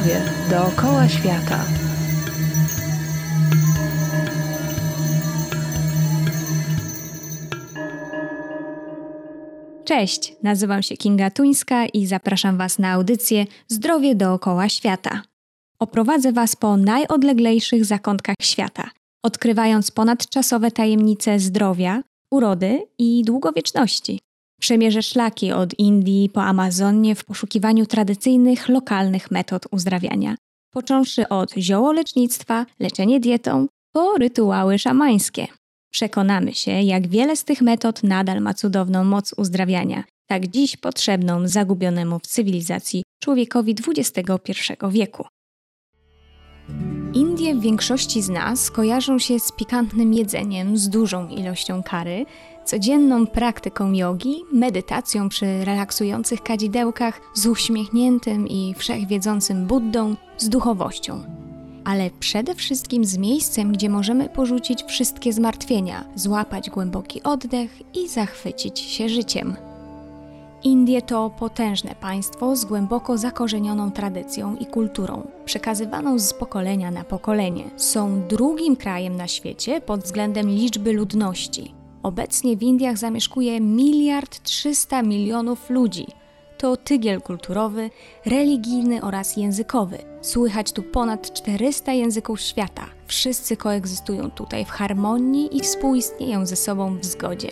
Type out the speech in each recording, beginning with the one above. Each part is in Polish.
Zdrowie dookoła świata. Cześć, nazywam się Kinga Tuńska i zapraszam Was na audycję Zdrowie dookoła świata. Oprowadzę Was po najodleglejszych zakątkach świata, odkrywając ponadczasowe tajemnice zdrowia, urody i długowieczności. Przemierzę szlaki od Indii po Amazonię w poszukiwaniu tradycyjnych, lokalnych metod uzdrawiania, począwszy od ziołolecznictwa, leczenie dietą, po rytuały szamańskie. Przekonamy się, jak wiele z tych metod nadal ma cudowną moc uzdrawiania, tak dziś potrzebną zagubionemu w cywilizacji człowiekowi XXI wieku. Indie w większości z nas kojarzą się z pikantnym jedzeniem, z dużą ilością kary, codzienną praktyką jogi, medytacją przy relaksujących kadzidełkach, z uśmiechniętym i wszechwiedzącym Buddą, z duchowością. Ale przede wszystkim z miejscem, gdzie możemy porzucić wszystkie zmartwienia, złapać głęboki oddech i zachwycić się życiem. Indie to potężne państwo z głęboko zakorzenioną tradycją i kulturą, przekazywaną z pokolenia na pokolenie. Są drugim krajem na świecie pod względem liczby ludności. Obecnie w Indiach zamieszkuje miliard 300 milionów ludzi. To tygiel kulturowy, religijny oraz językowy. Słychać tu ponad 400 języków świata. Wszyscy koegzystują tutaj w harmonii i współistnieją ze sobą w zgodzie.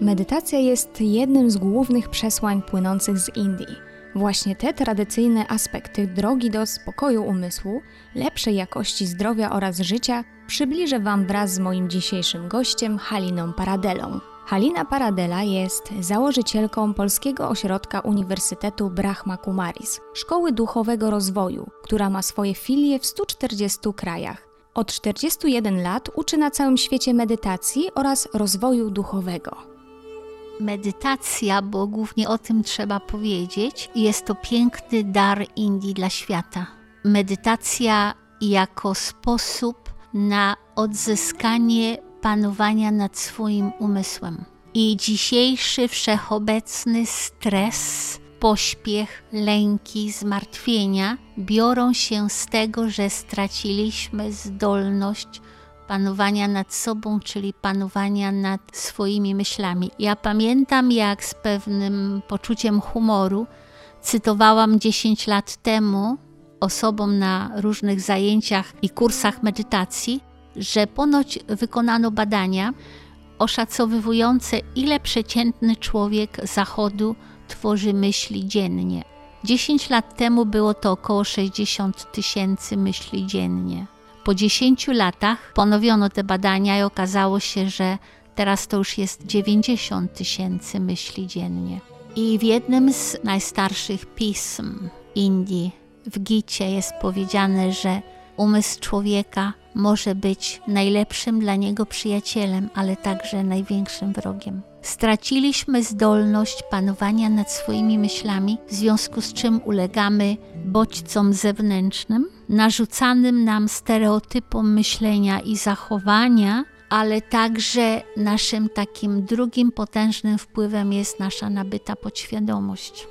Medytacja jest jednym z głównych przesłań płynących z Indii. Właśnie te tradycyjne aspekty drogi do spokoju umysłu, lepszej jakości zdrowia oraz życia przybliżę Wam wraz z moim dzisiejszym gościem Haliną Paradelą. Halina Paradela jest założycielką Polskiego Ośrodka Uniwersytetu Brahma Kumaris, Szkoły Duchowego Rozwoju, która ma swoje filie w 140 krajach. Od 41 lat uczy na całym świecie medytacji oraz rozwoju duchowego medytacja, bo głównie o tym trzeba powiedzieć, jest to piękny dar Indii dla świata. Medytacja jako sposób na odzyskanie panowania nad swoim umysłem. I dzisiejszy wszechobecny stres, pośpiech, lęki, zmartwienia biorą się z tego, że straciliśmy zdolność panowania nad sobą, czyli panowania nad swoimi myślami. Ja pamiętam, jak z pewnym poczuciem humoru cytowałam 10 lat temu osobom na różnych zajęciach i kursach medytacji, że ponoć wykonano badania oszacowywujące, ile przeciętny człowiek Zachodu tworzy myśli dziennie. 10 lat temu było to około 60 tysięcy myśli dziennie. Po 10 latach ponowiono te badania i okazało się, że teraz to już jest 90 tysięcy myśli dziennie. I w jednym z najstarszych pism Indii, w Gicie, jest powiedziane, że umysł człowieka może być najlepszym dla niego przyjacielem, ale także największym wrogiem. Straciliśmy zdolność panowania nad swoimi myślami, w związku z czym ulegamy bodźcom zewnętrznym, narzucanym nam stereotypom myślenia i zachowania, ale także naszym takim drugim potężnym wpływem jest nasza nabyta podświadomość.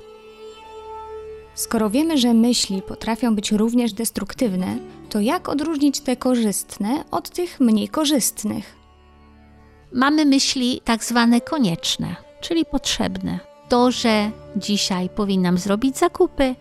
Skoro wiemy, że myśli potrafią być również destruktywne, to jak odróżnić te korzystne od tych mniej korzystnych? Mamy myśli tak zwane konieczne, czyli potrzebne. To, że dzisiaj powinnam zrobić zakupy,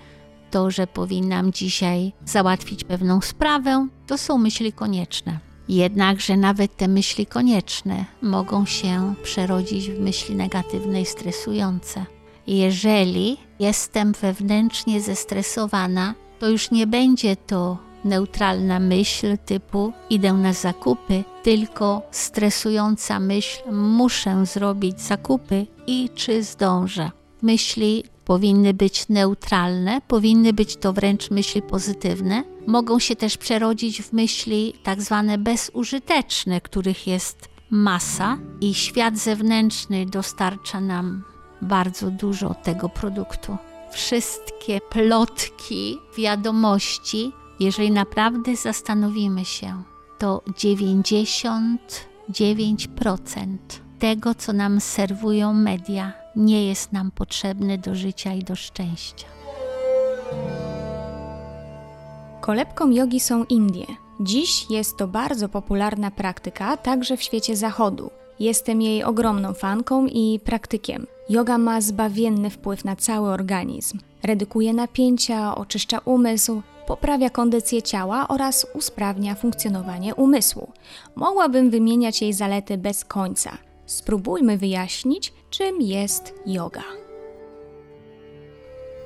to, że powinnam dzisiaj załatwić pewną sprawę, to są myśli konieczne. Jednakże nawet te myśli konieczne mogą się przerodzić w myśli negatywne i stresujące. Jeżeli jestem wewnętrznie zestresowana, to już nie będzie to neutralna myśl typu idę na zakupy, tylko stresująca myśl muszę zrobić zakupy i czy zdążę. Myśli powinny być neutralne, powinny być to wręcz myśli pozytywne. Mogą się też przerodzić w myśli tak zwane bezużyteczne, których jest masa i świat zewnętrzny dostarcza nam bardzo dużo tego produktu. Wszystkie plotki, wiadomości, jeżeli naprawdę zastanowimy się, to 99% tego, co nam serwują media, nie jest nam potrzebny do życia i do szczęścia. Kolebką jogi są Indie. Dziś jest to bardzo popularna praktyka także w świecie zachodu. Jestem jej ogromną fanką i praktykiem. Yoga ma zbawienny wpływ na cały organizm. Redukuje napięcia, oczyszcza umysł, poprawia kondycję ciała oraz usprawnia funkcjonowanie umysłu. Mogłabym wymieniać jej zalety bez końca. Spróbujmy wyjaśnić, czym jest yoga.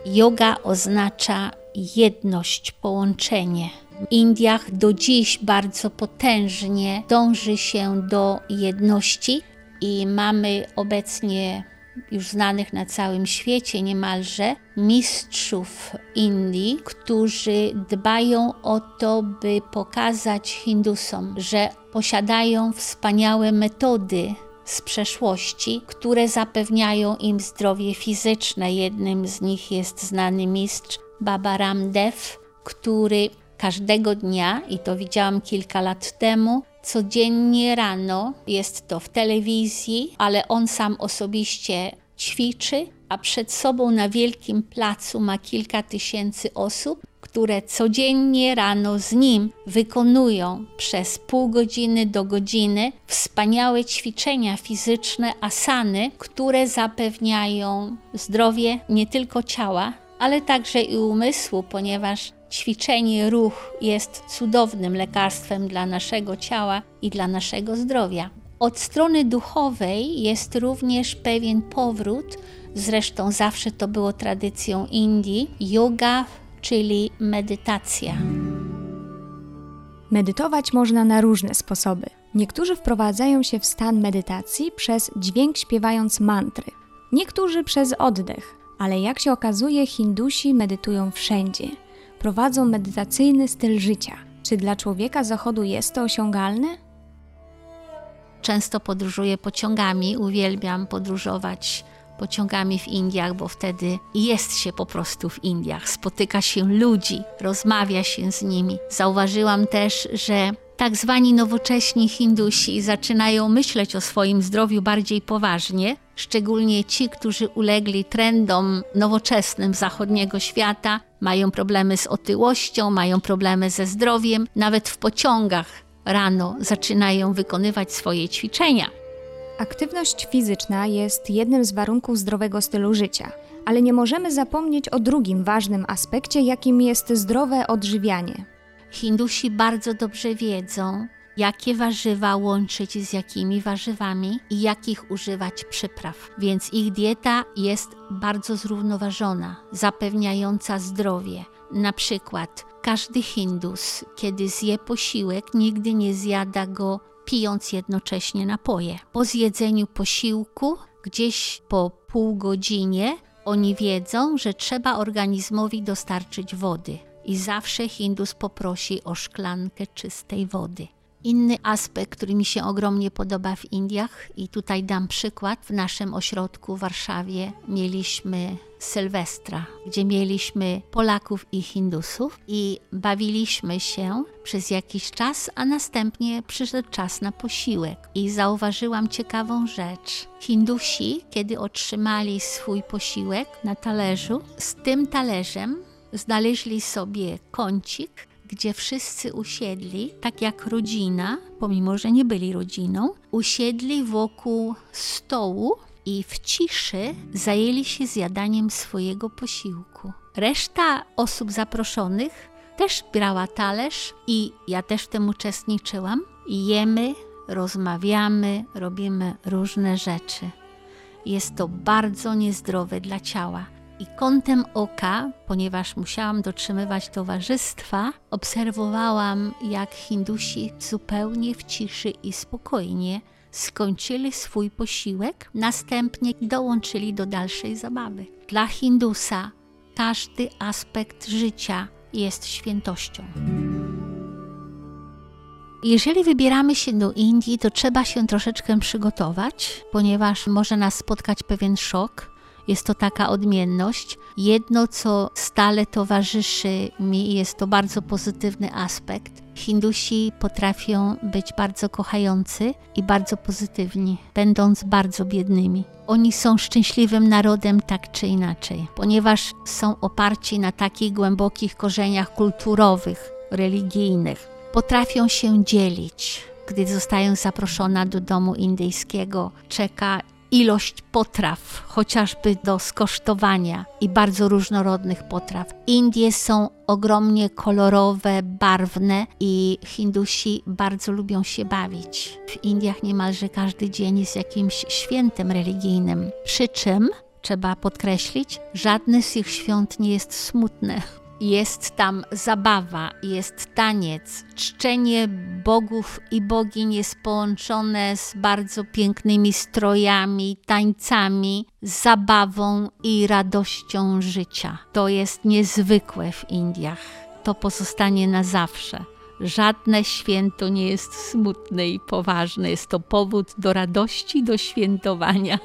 Yoga oznacza jedność, połączenie. W Indiach do dziś bardzo potężnie dąży się do jedności i mamy obecnie już znanych na całym świecie niemalże mistrzów Indii, którzy dbają o to, by pokazać Hindusom, że posiadają wspaniałe metody z przeszłości, które zapewniają im zdrowie fizyczne. Jednym z nich jest znany mistrz Baba Ramdev, który każdego dnia, i to widziałam kilka lat temu, codziennie rano jest to w telewizji, ale on sam osobiście ćwiczy, a przed sobą na wielkim placu ma kilka tysięcy osób, które codziennie rano z nim wykonują przez pół godziny do godziny wspaniałe ćwiczenia fizyczne, asany, które zapewniają zdrowie nie tylko ciała, ale także i umysłu, ponieważ ćwiczenie, ruch jest cudownym lekarstwem dla naszego ciała i dla naszego zdrowia. Od strony duchowej jest również pewien powrót, zresztą zawsze to było tradycją Indii, yoga, czyli medytacja. Medytować można na różne sposoby. Niektórzy wprowadzają się w stan medytacji przez dźwięk śpiewając mantry, niektórzy przez oddech, ale jak się okazuje, Hindusi medytują wszędzie. Prowadzą medytacyjny styl życia. Czy dla człowieka zachodu jest to osiągalne? Często podróżuję pociągami, uwielbiam podróżować pociągami w Indiach, bo wtedy jest się po prostu w Indiach, spotyka się ludzi, rozmawia się z nimi. Zauważyłam też, że tak zwani nowocześni Hindusi zaczynają myśleć o swoim zdrowiu bardziej poważnie, szczególnie ci, którzy ulegli trendom nowoczesnym zachodniego świata, mają problemy z otyłością, mają problemy ze zdrowiem, nawet w pociągach rano zaczynają wykonywać swoje ćwiczenia. Aktywność fizyczna jest jednym z warunków zdrowego stylu życia, ale nie możemy zapomnieć o drugim ważnym aspekcie, jakim jest zdrowe odżywianie. Hindusi bardzo dobrze wiedzą, jakie warzywa łączyć z jakimi warzywami i jakich używać przypraw. Więc ich dieta jest bardzo zrównoważona, zapewniająca zdrowie. Na przykład każdy Hindus, kiedy zje posiłek, nigdy nie zjada go pijąc jednocześnie napoje. Po zjedzeniu posiłku, gdzieś po pół godzinie, oni wiedzą, że trzeba organizmowi dostarczyć wody. I zawsze Hindus poprosi o szklankę czystej wody. Inny aspekt, który mi się ogromnie podoba w Indiach, i tutaj dam przykład, w naszym ośrodku w Warszawie mieliśmy Sylwestra, gdzie mieliśmy Polaków i Hindusów i bawiliśmy się przez jakiś czas, a następnie przyszedł czas na posiłek. I zauważyłam ciekawą rzecz. Hindusi, kiedy otrzymali swój posiłek na talerzu, z tym talerzem znaleźli sobie kącik, gdzie wszyscy usiedli, tak jak rodzina, pomimo że nie byli rodziną, usiedli wokół stołu i w ciszy zajęli się zjadaniem swojego posiłku. Reszta osób zaproszonych też brała talerz i ja też w tym uczestniczyłam. Jemy, rozmawiamy, robimy różne rzeczy. Jest to bardzo niezdrowe dla ciała. I kątem oka, ponieważ musiałam dotrzymywać towarzystwa, obserwowałam, jak Hindusi zupełnie w ciszy i spokojnie skończyli swój posiłek, następnie dołączyli do dalszej zabawy. Dla Hindusa każdy aspekt życia jest świętością. Jeżeli wybieramy się do Indii, to trzeba się troszeczkę przygotować, ponieważ może nas spotkać pewien szok. Jest to taka odmienność. Jedno, co stale towarzyszy mi, jest to bardzo pozytywny aspekt, Hindusi potrafią być bardzo kochający i bardzo pozytywni, będąc bardzo biednymi. Oni są szczęśliwym narodem tak czy inaczej, ponieważ są oparci na takich głębokich korzeniach kulturowych, religijnych. Potrafią się dzielić. Gdy zostają zaproszona do domu indyjskiego, czeka ilość potraw, chociażby do skosztowania i bardzo różnorodnych potraw. Indie są ogromnie kolorowe, barwne i Hindusi bardzo lubią się bawić. W Indiach niemalże każdy dzień jest jakimś świętem religijnym. Przy czym trzeba podkreślić, żadne z ich świąt nie jest smutne. Jest tam zabawa, jest taniec, czczenie bogów i bogiń jest połączone z bardzo pięknymi strojami, tańcami, zabawą i radością życia. To jest niezwykłe w Indiach. To pozostanie na zawsze. Żadne święto nie jest smutne i poważne. Jest to powód do radości, do świętowania.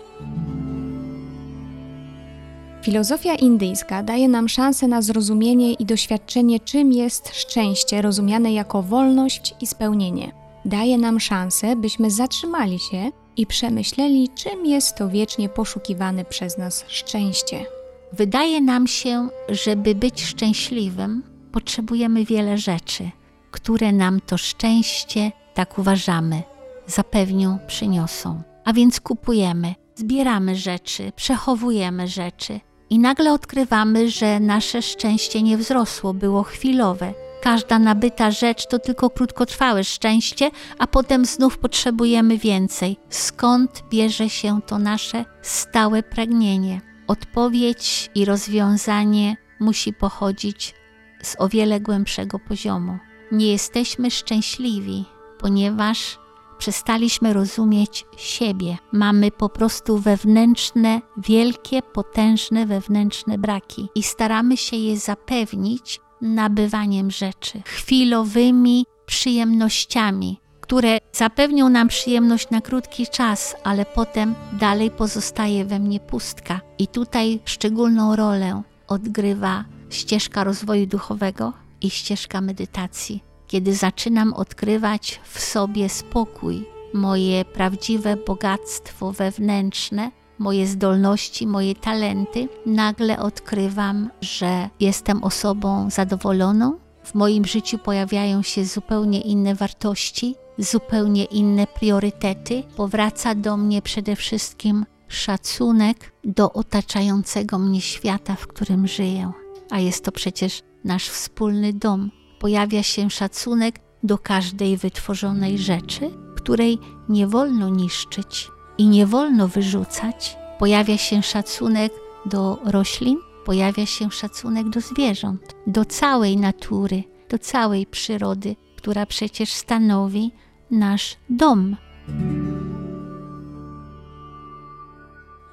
Filozofia indyjska daje nam szansę na zrozumienie i doświadczenie, czym jest szczęście, rozumiane jako wolność i spełnienie. Daje nam szansę, byśmy zatrzymali się i przemyśleli, czym jest to wiecznie poszukiwane przez nas szczęście. Wydaje nam się, żeby być szczęśliwym, potrzebujemy wiele rzeczy, które nam to szczęście, tak uważamy, zapewnią, przyniosą. A więc kupujemy, zbieramy rzeczy, przechowujemy rzeczy, i nagle odkrywamy, że nasze szczęście nie wzrosło, było chwilowe. Każda nabyta rzecz to tylko krótkotrwałe szczęście, a potem znów potrzebujemy więcej. Skąd bierze się to nasze stałe pragnienie? Odpowiedź i rozwiązanie musi pochodzić z o wiele głębszego poziomu. Nie jesteśmy szczęśliwi, ponieważ przestaliśmy rozumieć siebie. Mamy po prostu wewnętrzne, wielkie, potężne wewnętrzne braki i staramy się je zapewnić nabywaniem rzeczy, chwilowymi przyjemnościami, które zapewnią nam przyjemność na krótki czas, ale potem dalej pozostaje we mnie pustka. I tutaj szczególną rolę odgrywa ścieżka rozwoju duchowego i ścieżka medytacji kiedy zaczynam odkrywać w sobie spokój, moje prawdziwe bogactwo wewnętrzne, moje zdolności, moje talenty, nagle odkrywam, że jestem osobą zadowoloną. W moim życiu pojawiają się zupełnie inne wartości, zupełnie inne priorytety. Powraca do mnie przede wszystkim szacunek do otaczającego mnie świata, w którym żyję. A jest to przecież nasz wspólny dom, pojawia się szacunek do każdej wytworzonej rzeczy, której nie wolno niszczyć i nie wolno wyrzucać. Pojawia się szacunek do roślin, pojawia się szacunek do zwierząt, do całej natury, do całej przyrody, która przecież stanowi nasz dom.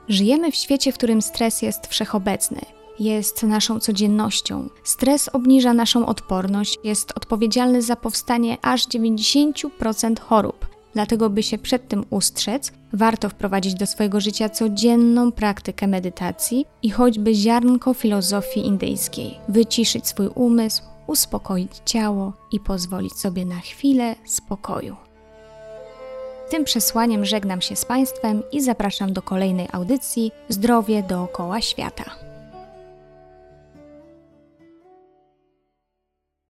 Żyjemy w świecie, w którym stres jest wszechobecny jest naszą codziennością. Stres obniża naszą odporność, jest odpowiedzialny za powstanie aż 90% chorób. Dlatego, by się przed tym ustrzec, warto wprowadzić do swojego życia codzienną praktykę medytacji i choćby ziarnko filozofii indyjskiej. Wyciszyć swój umysł, uspokoić ciało i pozwolić sobie na chwilę spokoju. Tym przesłaniem żegnam się z Państwem i zapraszam do kolejnej audycji Zdrowie dookoła świata.